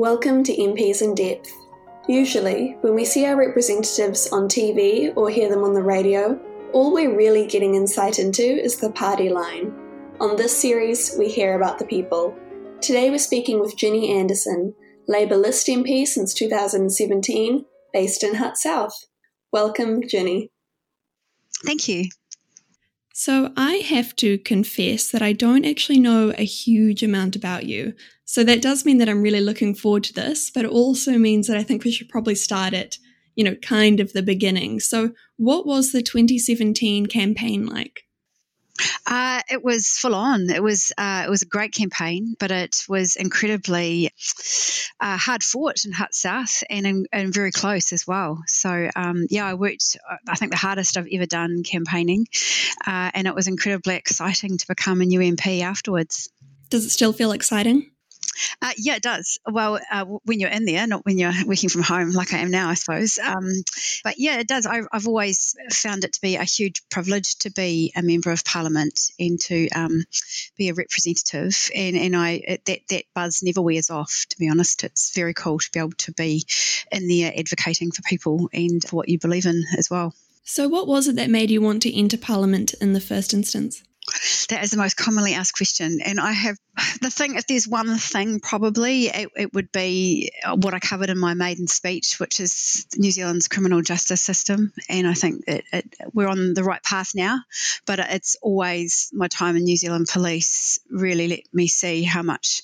Welcome to MPs in Depth. Usually, when we see our representatives on TV or hear them on the radio, all we're really getting insight into is the party line. On this series, we hear about the people. Today we're speaking with Ginny Andersen, Labour List MP since 2017, based in Hutt South. Welcome, Ginny. Thank you. So, I have to confess that I don't actually know a huge amount about you. So, that does mean that I'm really looking forward to this, but it also means that I think we should probably start at, you know, kind of the beginning. So, what was the 2017 campaign like? Uh, it was full on. It was uh, it was a great campaign, but it was incredibly uh, hard fought in Hutt South and, and very close as well. So um, yeah, I worked. I think the hardest I've ever done campaigning, uh, and it was incredibly exciting to become a new MP afterwards. Does it still feel exciting? Uh, yeah, it does. Well, uh, when you're in there, not when you're working from home like I am now, I suppose. Um, but yeah, it does. I, have always found it to be a huge privilege to be a member of Parliament and to um, be a representative. And, and I it, that that buzz never wears off. To be honest, it's very cool to be able to be in there advocating for people and for what you believe in as well. So, what was it that made you want to enter Parliament in the first instance? That is the most commonly asked question. And I have the thing, if there's one thing, probably it, it, would be what I covered in my maiden speech, which is New Zealand's criminal justice system. And I think that it, we're on the right path now. But it's always my time in New Zealand police really let me see how much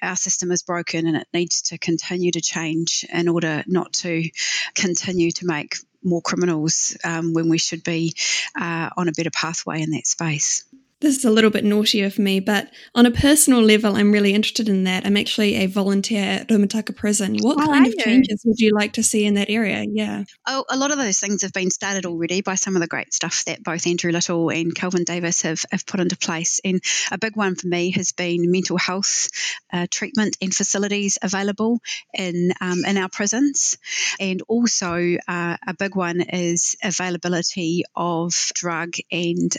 our system is broken and it needs to continue to change in order not to continue to make more criminals um, when we should be uh, on a better pathway in that space this is a little bit naughty of me, but on a personal level, I'm really interested in that. I'm actually a volunteer at Rimutaka Prison. What oh, kind of changes would you like to see in that area? Yeah. Oh, a lot of those things have been started already by some of the great stuff that both Andrew Little and Kelvin Davis have, have put into place. And a big one for me has been mental health uh, treatment and facilities available in, um, in our prisons. And also, uh, a big one is availability of drug and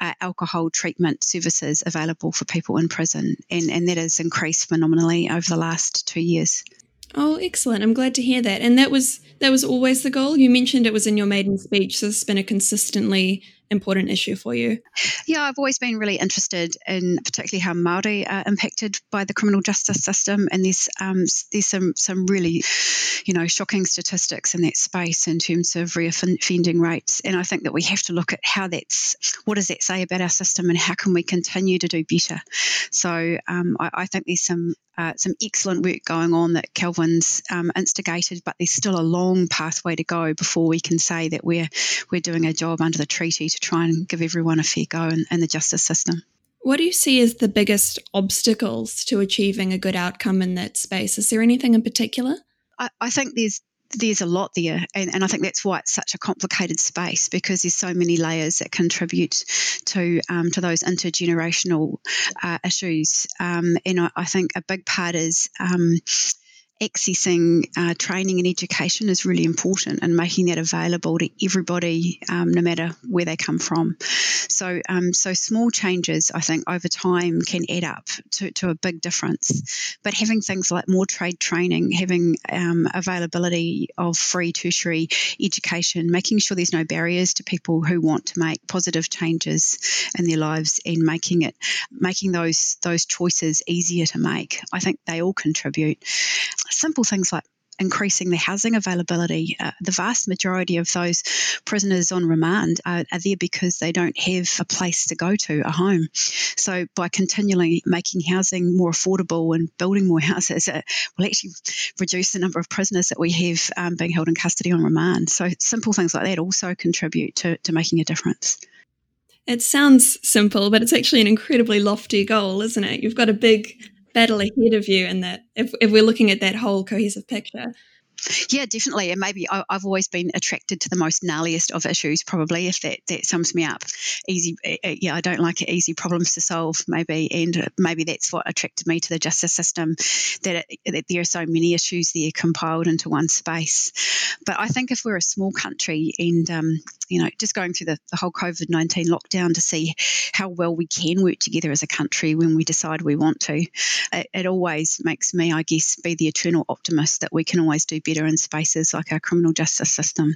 uh, alcohol treatment services available for people in prison, and, and that has increased phenomenally over the last two years. Oh, excellent! I'm glad to hear that. And that was that was always the goal. You mentioned it was in your maiden speech, so it's been a consistently important issue for you? Yeah, I've always been really interested in particularly how Maori are impacted by the criminal justice system, and there's um, there's some some really, you know, shocking statistics in that space in terms of reoffending rates, and I think that we have to look at how that's what does that say about our system, and how can we continue to do better. So um, I, I, think there's some uh, some excellent work going on that Kelvin's um, instigated, but there's still a long pathway to go before we can say that we're we're doing a job under the treaty to try and give everyone a fair go in, in the justice system. What do you see as the biggest obstacles to achieving a good outcome in that space? Is there anything in particular? I, I think there's there's a lot there, and, and, I think that's why it's such a complicated space because there's so many layers that contribute to um, to those intergenerational uh, issues. Um, and I, I, think a big part is um, accessing uh, training and education is really important and making that available to everybody, um, no matter where they come from. So, um, so small changes, I think, over time can add up to, to a big difference. But having things like more trade training, having um, availability of free tertiary education, making sure there's no barriers to people who want to make positive changes in their lives, and making it, making those those choices easier to make. I think they all contribute simple things like increasing the housing availability. Uh, the vast majority of those prisoners on remand are, are, there because they don't have a place to go to, a home. So by continually making housing more affordable and building more houses, it will actually reduce the number of prisoners that we have um, being held in custody on remand. So simple things like that also contribute to, to making a difference. It sounds simple, but it's actually an incredibly lofty goal, isn't it? You've got a big battle ahead of you and that if, if we're looking at that whole cohesive picture Yeah, definitely. And maybe I, have always been attracted to the most gnarliest of issues, probably, if that, that sums me up. Easy, eh, eh, yeah, I don't like easy problems to solve, maybe. And maybe that's what attracted me to the justice system, that, it, that there are so many issues there compiled into one space. But I think if we're a small country and, um, you know, just going through the, the whole COVID 19 lockdown to see how well we can work together as a country when we decide we want to, it, it always makes me, I guess, be the eternal optimist that we can always do better in spaces like our criminal justice system.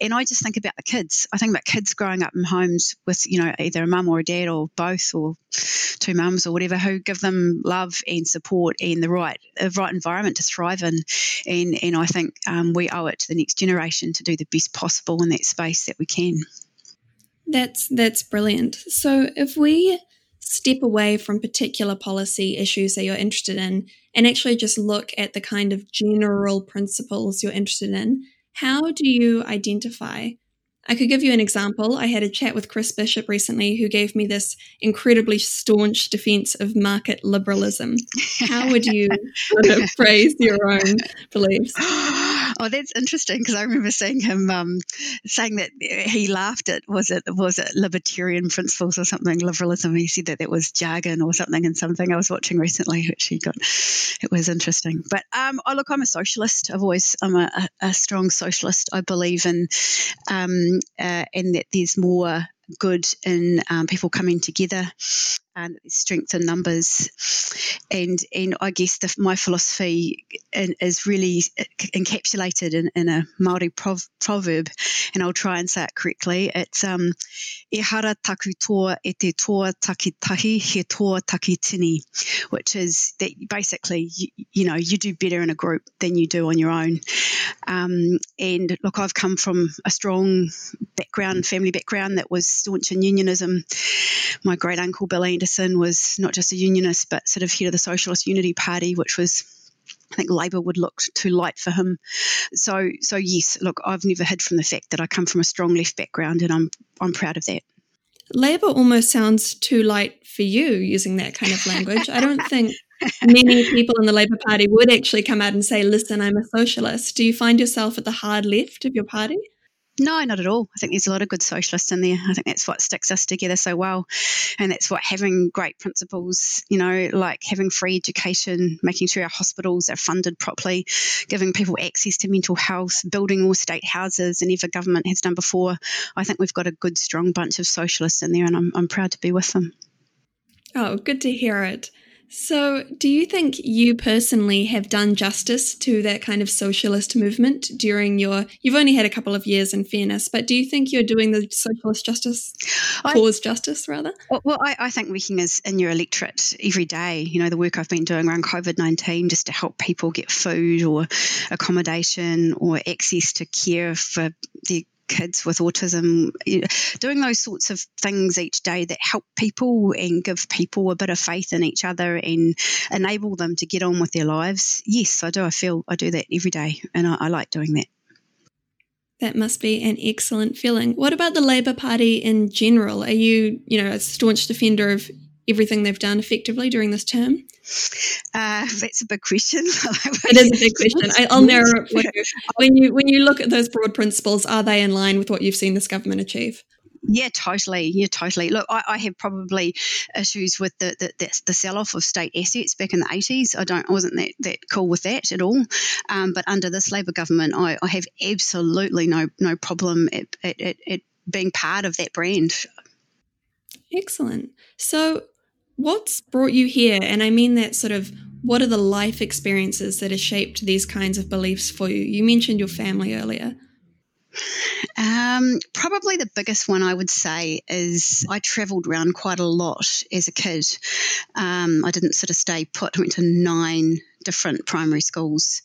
And I just think about the kids. I think about kids growing up in homes with, you know, either a mum or a dad or both or two mums or whatever who give them love and support and the right the right environment to thrive in. And and I think um, we owe it to the next generation to do the best possible in that space that we can. That's that's brilliant. So if we step away from particular policy issues that you're interested in and actually just look at the kind of general principles you're interested in, how do you identify? I could give you an example. I had a chat with Chris Bishop recently who gave me this incredibly staunch defense of market liberalism. How would you sort of phrase your own beliefs? Oh, that's interesting because I remember seeing him um, saying that he laughed at was it was it libertarian principles or something liberalism. He said that that was jargon or something and something I was watching recently, which he got. It was interesting. But um, oh, look, I'm a socialist. I've always I'm a, a strong socialist. I believe in um, uh, and that there's more good in um, people coming together and strength in numbers. And and I guess the, my philosophy in, is really encapsulated in, in a Maori prov, proverb, and I'll try and say it correctly. It's um, e hara taku toa e te toa takitahi he toa takitini, which is that basically you, you, know you do better in a group than you do on your own. Um, and look, I've come from a strong background, family background that was staunch in unionism. My great uncle Bill Andersen was not just a unionist, but sort of head of the Socialist Unity Party, which was I think Labor would look too light for him. So, so yes, look, I've never hid from the fact that I come from a strong left background, and I'm I'm proud of that. Labor almost sounds too light for you using that kind of language. I don't think many people in the Labor Party would actually come out and say, "Listen, I'm a socialist." Do you find yourself at the hard left of your party? No, not at all. I think there's a lot of good socialists in there. I think that's what sticks us together so well. And that's what having great principles, you know, like having free education, making sure our hospitals are funded properly, giving people access to mental health, building more state houses than ever government has done before. I think we've got a good, strong bunch of socialists in there, and I'm, I'm proud to be with them. Oh, good to hear it. So, do you think you personally have done justice to that kind of socialist movement during your? You've only had a couple of years, in fairness, but do you think you're doing the socialist justice cause I, justice rather? Well, I, I, think working as in your electorate every day, you know, the work I've been doing around COVID nineteen, just to help people get food or accommodation or access to care for their kids with autism, doing those sorts of things each day that help people and give people a bit of faith in each other and enable them to get on with their lives. Yes, I do. I feel I do that every day, and I, I like doing that. That must be an excellent feeling. What about the Labour Party in general? Are you, you know, a staunch defender of everything they've done effectively during this term? Uh, that's a big question. it is a big question. I, will narrow it When you when you look at those broad principles, are they in line with what you've seen this government achieve? Yeah, totally. Yeah, totally. Look, I, I have probably issues with the the, the, the sell off of state assets back in the eighties. I don't, I wasn't that, that cool with that at all. Um, but under this Labor government, I, I have absolutely no no problem at, at, at, at being part of that brand. Excellent. So, what's brought you here? And I mean that sort of what are the life experiences that have shaped these kinds of beliefs for you? You mentioned your family earlier. Um, probably the biggest one I would say is I travelled around quite a lot as a kid. Um, I didn't sort of stay put. I went to nine different primary schools.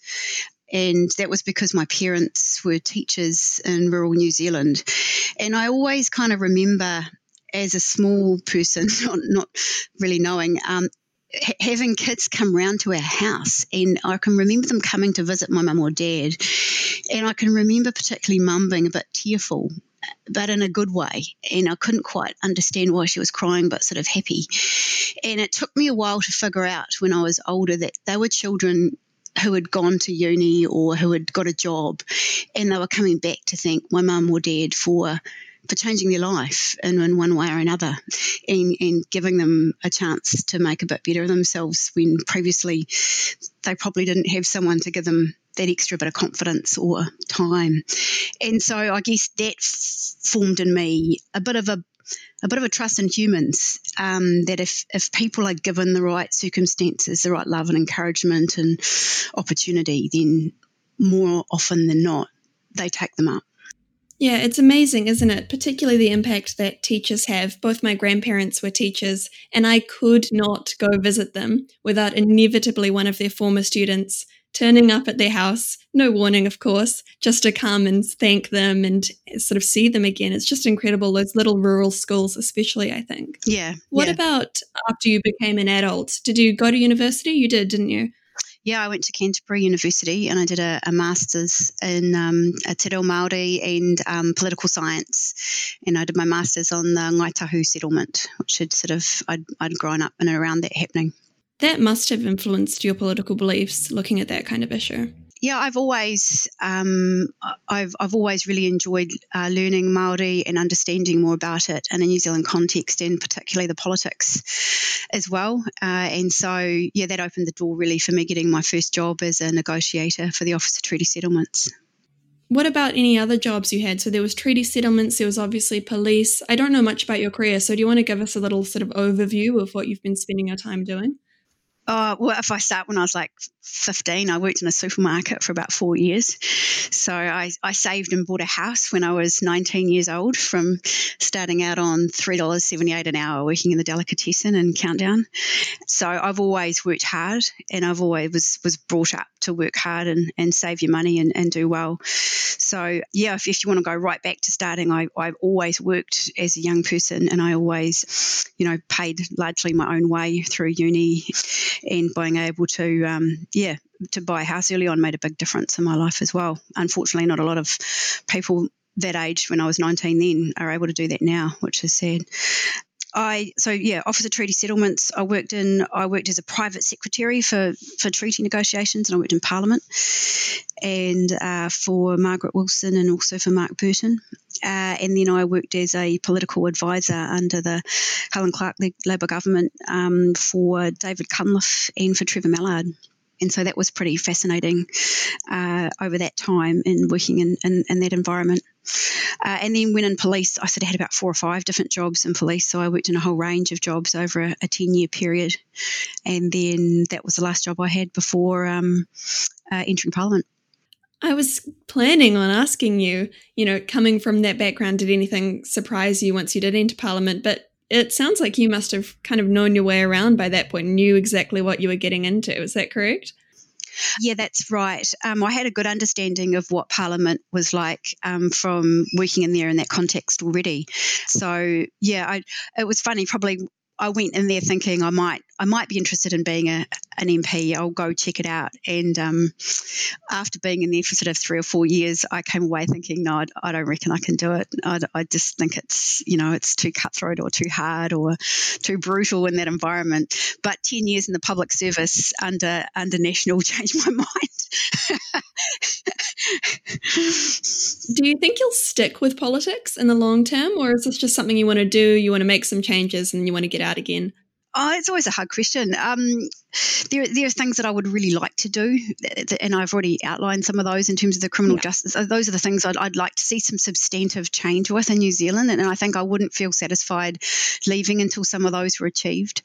And that was because my parents were teachers in rural New Zealand. And I always kind of remember as a small person, not, not really knowing, um, having kids come round to our house and I can remember them coming to visit my mum or dad and I can remember particularly mum being a bit tearful but in a good way and I couldn't quite understand why she was crying but sort of happy. And it took me a while to figure out when I was older that they were children who had gone to uni or who had got a job and they were coming back to thank my mum or dad for for changing their life in, in one way or another and, and giving them a chance to make a bit better of themselves when previously they probably didn't have someone to give them that extra bit of confidence or time. And so I guess that formed in me a bit of a a bit of a trust in humans um, that if, if people are given the right circumstances, the right love and encouragement and opportunity, then more often than not, they take them up. Yeah, it's amazing, isn't it? Particularly the impact that teachers have. Both my grandparents were teachers, and I could not go visit them without inevitably one of their former students turning up at their house, no warning, of course, just to come and thank them and sort of see them again. It's just incredible. Those little rural schools, especially, I think. Yeah. What yeah. about after you became an adult? Did you go to university? You did, didn't you? Yeah, I went to Canterbury University and I did a, a master's in um, Te Reo Māori and um, political science. And I did my master's on the Ngai Tahu settlement, which had sort of, I'd, I'd grown up and around that happening. That must have influenced your political beliefs looking at that kind of issue. Yeah, I've always um, I've I've always really enjoyed uh, learning Maori and understanding more about it in a New Zealand context, and particularly the politics as well. Uh, and so, yeah, that opened the door really for me getting my first job as a negotiator for the Office of Treaty Settlements. What about any other jobs you had? So there was treaty settlements, there was obviously police. I don't know much about your career, so do you want to give us a little sort of overview of what you've been spending your time doing? Oh, well, if I start when I was like 15, I worked in a supermarket for about four years. So I, I saved and bought a house when I was 19 years old from starting out on $3.78 an hour working in the delicatessen and Countdown. So I've always worked hard and I've always was, was brought up to work hard and, and save your money and, and do well. So yeah, if, if you want to go right back to starting, I, I've always worked as a young person and I always, you know, paid largely my own way through uni and being able to, um, yeah, to buy a house early on made a big difference in my life as well. Unfortunately, not a lot of people that age when I was 19 then are able to do that now, which is sad. I so yeah, Office of Treaty Settlements. I worked in I worked as a private secretary for for treaty negotiations, and I worked in Parliament, and uh, for Margaret Wilson and also for Mark Burton, uh, and then I worked as a political advisor under the Helen Clark Labor government um, for David Cunliffe and for Trevor Mallard and so that was pretty fascinating uh, over that time in working in, in, in that environment. Uh, and then when in police, I sort of had about four or five different jobs in police. So I worked in a whole range of jobs over a, a 10 year period. And then that was the last job I had before um, uh, entering Parliament. I was planning on asking you, you know, coming from that background, did anything surprise you once you did enter Parliament? But it sounds like you must have kind of known your way around by that point, knew exactly what you were getting into. Is that correct? Yeah, that's right. Um, I had a good understanding of what Parliament was like um, from working in there in that context already. So yeah, I, it was funny. Probably I went in there thinking I might I might be interested in being a, an MP. I'll go check it out. And um, after being in there for sort of three or four years, I came away thinking, no, I, don't reckon I can do it. I, I, just think it's you know it's too cutthroat or too hard or too brutal in that environment. But ten years in the public service under under National changed my mind. do you think you'll stick with politics in the long term, or is this just something you want to do? You want to make some changes and you want to get out again? Oh, it's always a hard question. Um, there, there are things that I would really like to do, and I've already outlined some of those in terms of the criminal yeah. justice. Uh, those are the things I'd, I'd, like to see some substantive change with in New Zealand, and I think I wouldn't feel satisfied leaving until some of those were achieved.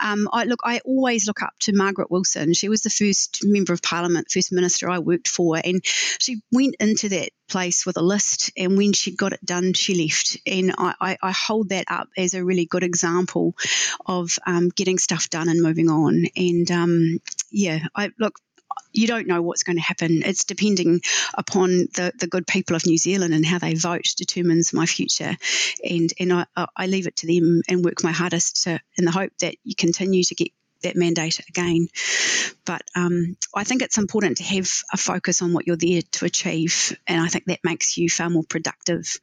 Um, I look, I always look up to Margaret Wilson. She was the first member of Parliament, first minister I worked for, and she went into that place with a list, and when she got it done, she left. And I, I, I hold that up as a really good example of um, getting stuff done and moving on. And um, yeah, I look. You don't know what's going to happen. It's depending upon the, the good people of New Zealand and how they vote determines my future. And and I, I leave it to them and work my hardest to, in the hope that you continue to get that mandate again. But um, I think it's important to have a focus on what you're there to achieve, and I think that makes you far more productive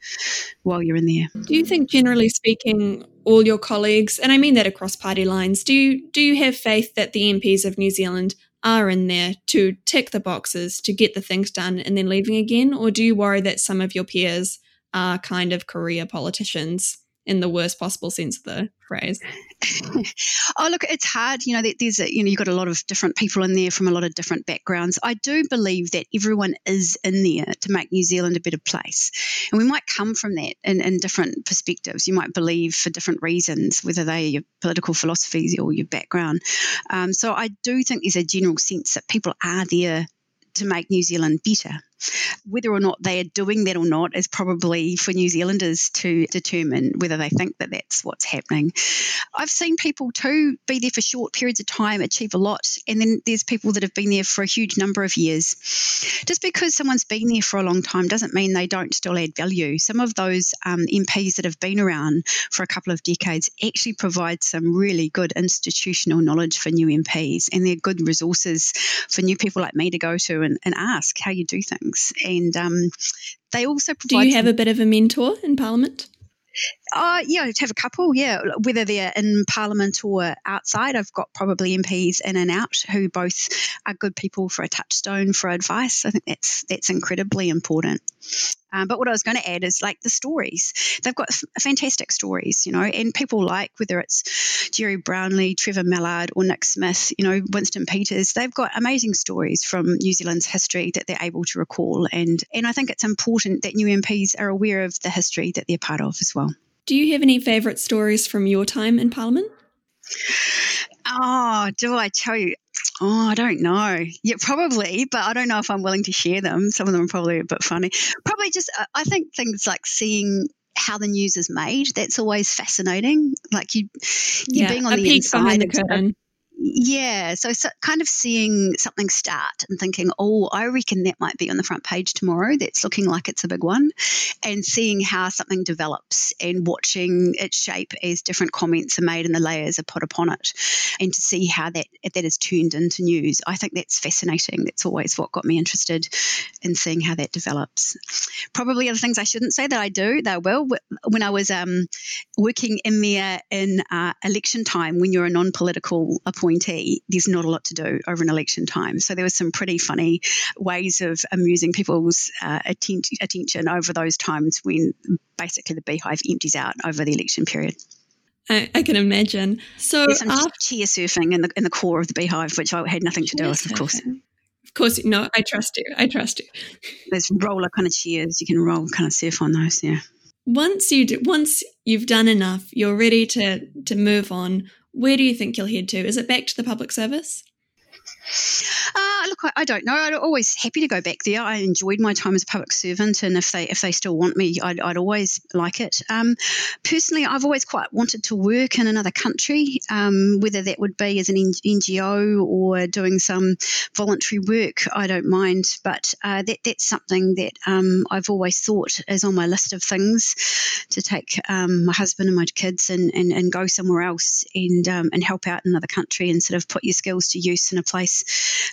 while you're in there. Do you think, generally speaking, all your colleagues, and I mean that across party lines, do you, do you have faith that the MPs of New Zealand are in there to tick the boxes to get the things done and then leaving again? Or do you worry that some of your peers are kind of career politicians in the worst possible sense of the phrase? oh, look, it's hard. You know, there's a, you know, you've got a lot of different people in there from a lot of different backgrounds. I do believe that everyone is in there to make New Zealand a better place. And we might come from that in, in different perspectives. You might believe for different reasons, whether they are your political philosophies or your background. Um, so I do think there's a general sense that people are there to make New Zealand better. Whether or not they are doing that or not is probably for New Zealanders to determine whether they think that that's what's happening. I've seen people too be there for short periods of time, achieve a lot, and then there's people that have been there for a huge number of years. Just because someone's been there for a long time doesn't mean they don't still add value. Some of those um, MPs that have been around for a couple of decades actually provide some really good institutional knowledge for new MPs, and they're good resources for new people like me to go to and, and ask how you do things things. And um, they also provide. Do you have a bit of a mentor in Parliament? Uh, yeah, to have a couple, yeah. Whether they're in Parliament or outside, I've got probably MPs in and out who both are good people for a touchstone for advice. I think that's that's incredibly important. Um, but what I was going to add is like the stories. They've got f- fantastic stories, you know, and people like whether it's Gerry Brownlee, Trevor Mallard, or Nick Smith, you know, Winston Peters. They've got amazing stories from New Zealand's history that they're able to recall, and and I think it's important that new MPs are aware of the history that they're part of as well. Do you have any favourite stories from your time in Parliament? Oh, do I tell you? Oh, I don't know. Yeah, probably, but I don't know if I'm willing to share them. Some of them are probably a bit funny. Probably just, uh, I think things like seeing how the news is made. That's always fascinating. Like you, you yeah, being on the inside. The. Yeah, so, so, kind of seeing something start and thinking, oh, I reckon that might be on the front page tomorrow. That's looking like it's a big one, and seeing how something develops and watching its shape as different comments are made and the layers are put upon it, and to see how that that is turned into news. I think that's fascinating. That's always what got me interested in seeing how that develops. Probably other things I shouldn't say that I do, I will. When I was um, working in there in uh, election time, when you're a non-political appointee appointee, there's not a lot to do over an election time. So there was some pretty funny ways of amusing people's uh, atten- attention over those times when basically the beehive empties out over the election period. I, I can imagine. So there's some after- cheer surfing in the in the core of the beehive, which I had nothing to do with, of course. Of course, no, I trust you. I trust you. There's roller kind of cheers. You can roll kind of surf on those. Yeah. Once you do, once you've done enough, you're ready to to move on. Where do you think you'll head to? Is it back to the public service? Uh, look, I, I, don't know. I'm always happy to go back there. I enjoyed my time as a public servant, and if they if they still want me, I'd, I'd always like it. Um, personally, I've always quite wanted to work in another country, um, whether that would be as an NGO or doing some voluntary work. I don't mind, but uh, that that's something that um, I've always thought is on my list of things to take um, my husband and my kids and, and, and go somewhere else and um, and help out in another country and sort of put your skills to use in a place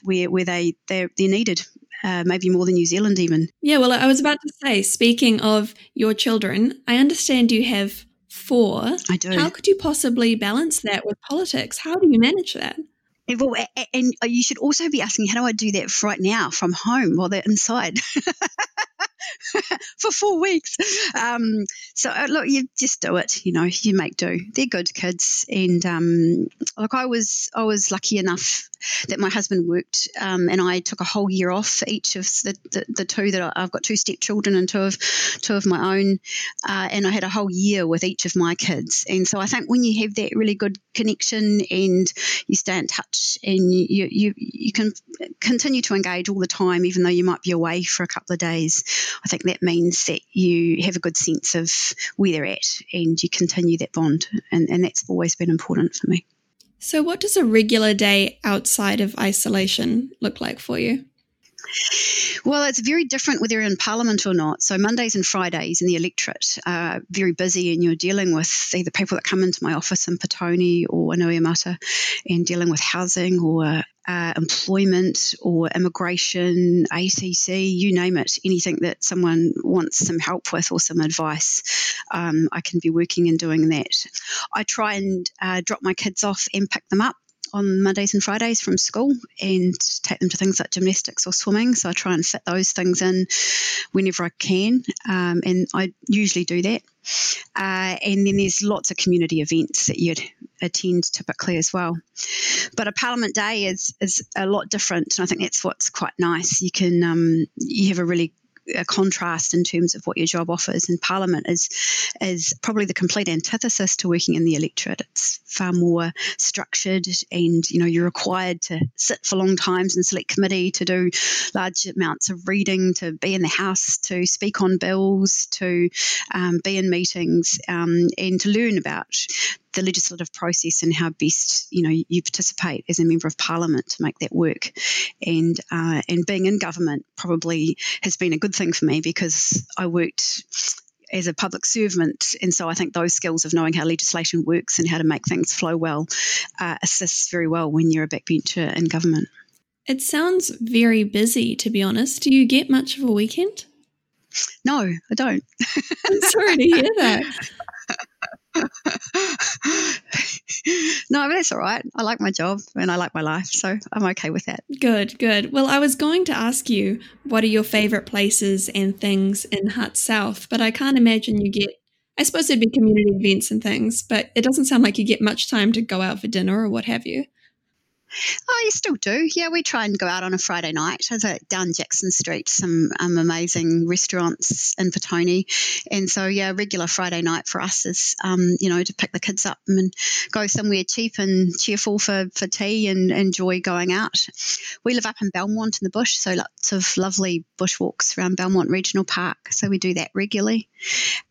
where where they they're, they're needed. Uh, maybe more than New Zealand, even. Yeah, well, I was about to say, speaking of your children, I understand you have four. I do. How could you possibly balance that with politics? How do you manage that? And, well, and you should also be asking, how do I do that right now from home while they're inside? for four weeks. Um, so uh, look, you just do it. You know, you make do. They're good kids, and um, look, I was I was lucky enough that my husband worked, um, and I took a whole year off each of the, the, the two that I, have got two stepchildren and two of two of my own, uh, and I had a whole year with each of my kids. And so I think when you have that really good connection and you stay in touch and you you you can continue to engage all the time, even though you might be away for a couple of days. I think that means that you have a good sense of where they're at and you continue that bond, and, and that's always been important for me. So, what does a regular day outside of isolation look like for you? Well, it's very different whether you're in Parliament or not. So Mondays and Fridays in the electorate are very busy, and you're dealing with either people that come into my office in Petone or Wainui and dealing with housing or uh, employment or immigration, ACC, you name it, anything that someone wants some help with or some advice, um, I can be working and doing that. I try and uh, drop my kids off and pick them up on Mondays and Fridays from school and take them to things like gymnastics or swimming. So I try and fit those things in whenever I can, um, and I usually do that. Uh, and then there's lots of community events that you'd attend typically as well. But a Parliament Day is is a lot different, and I think that's what's quite nice. You can um, you have a really a contrast in terms of what your job offers. And Parliament is is probably the complete antithesis to working in the electorate. It's far more structured, and you know you're required to sit for long times in select committee, to do large amounts of reading, to be in the House, to speak on bills, to um, be in meetings, um, and to learn about the legislative process and how best you know you participate as a member of parliament to make that work. And uh, and being in government probably has been a good thing for me because I worked as a public servant. And so I think those skills of knowing how legislation works and how to make things flow well uh, assists very well when you're a backbencher in government. It sounds very busy, to be honest. Do you get much of a weekend? No, I don't. I'm sorry to hear that. no, but that's all right. I like my job and I like my life, so I'm okay with that. Good, good. Well, I was going to ask you what are your favorite places and things in Hutt South, but I can't imagine you get. I suppose there'd be community events and things, but it doesn't sound like you get much time to go out for dinner or what have you. Oh, you still do. Yeah, we try and go out on a Friday night. Down Jackson Street, some um, amazing restaurants in Petone. And so, yeah, regular Friday night for us is, um, you know, to pick the kids up and go somewhere cheap and cheerful for, for tea and enjoy going out. We live up in Belmont in the bush, so lots of lovely bushwalks around Belmont Regional Park. So we do that regularly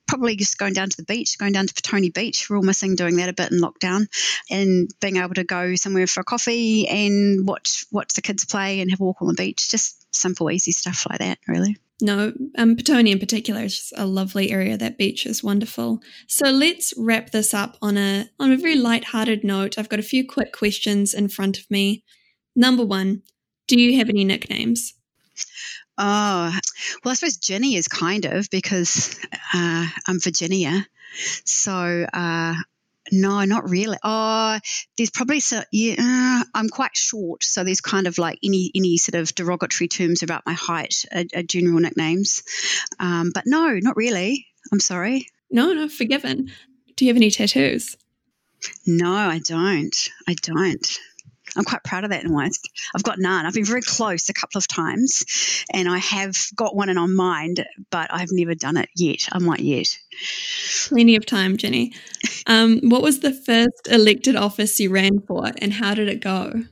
probably just going down to the beach, going down to Petone Beach. We're all missing doing that a bit in lockdown, and being able to go somewhere for a coffee and watch watch the kids play and have a walk on the beach. Just simple, easy stuff like that, really. No, um, Petone in particular is just a lovely area. That beach is wonderful. So let's wrap this up on a on a very light-hearted note. I've got a few quick questions in front of me. Number one, do you have any nicknames? Oh, well, I suppose Ginny is kind of because uh, I'm Virginia. So, uh, no, not really. Oh, there's probably so yeah. Uh, I'm quite short, so there's kind of like any any sort of derogatory terms about my height are, are general nicknames. Um, but no, not really. I'm sorry. No, no, forgiven. Do you have any tattoos? No, I don't. I don't. I'm quite proud of that in West. I've got none. I've been very close a couple of times, and I have got one in on mind, but I've never done it yet. I might yet. Plenty of time, Ginny. Um, what was the first elected office you ran for, and how did it go?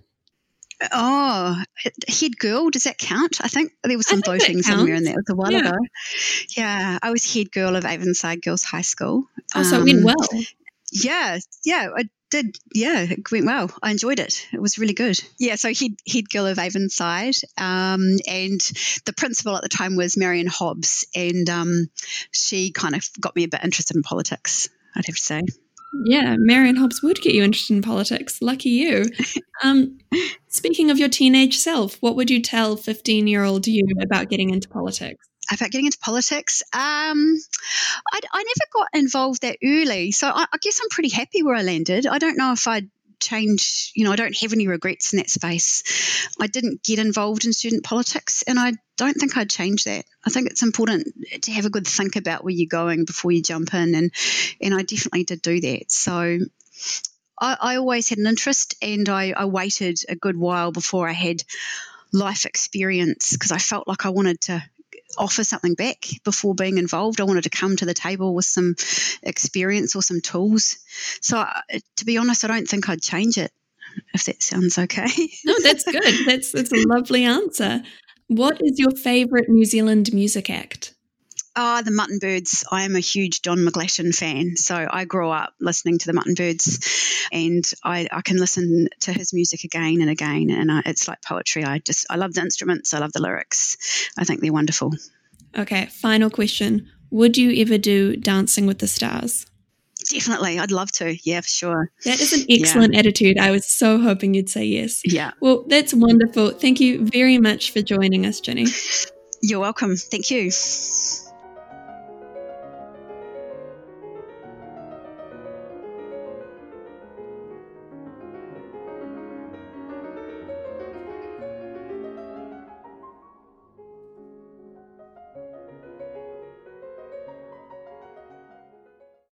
Oh, head girl, does that count? I think there was some voting somewhere in there. It was a while yeah. ago. Yeah, I was head girl of Avonside Girls High School. Oh, so it went um, well. Yeah, yeah, I did. Yeah, it went well. I enjoyed it. It was really good. Yeah, so he'd he'd girl of Avonside. Um, and the principal at the time was Marion Hobbs. And um, she kind of got me a bit interested in politics, I'd have to say. Yeah, Marion Hobbs would get you interested in politics. Lucky you. Um, speaking of your teenage self, what would you tell 15 year old you about getting into politics? about getting into politics. Um, I, I, never got involved that early, so I, I, guess I'm pretty happy where I landed. I don't know if I'd change, you know, I don't have any regrets in that space. I didn't get involved in student politics, and I don't think I'd change that. I think it's important to have a good think about where you're going before you jump in, and and I definitely did do that. So. I, I always had an interest, and I, I waited a good while before I had life experience because I felt like I wanted to offer something back before being involved. I wanted to come to the table with some experience or some tools. So, uh, to be honest, I don't think I'd change it. If that sounds okay. no, that's good. That's that's a lovely answer. What is your favourite New Zealand music act? Ah, oh, the Mutton Birds. I am a huge Don McGlashan fan. So I grew up listening to the Mutton Birds and I, I can listen to his music again and again. And I, it's like poetry. I just, I love the instruments. I love the lyrics. I think they're wonderful. Okay, final question. Would you ever do Dancing with the Stars? Definitely. I'd love to. Yeah, for sure. That is an excellent yeah. attitude. I was so hoping you'd say yes. Yeah. Well, that's wonderful. Thank you very much for joining us, Ginny. You're welcome. Thank you.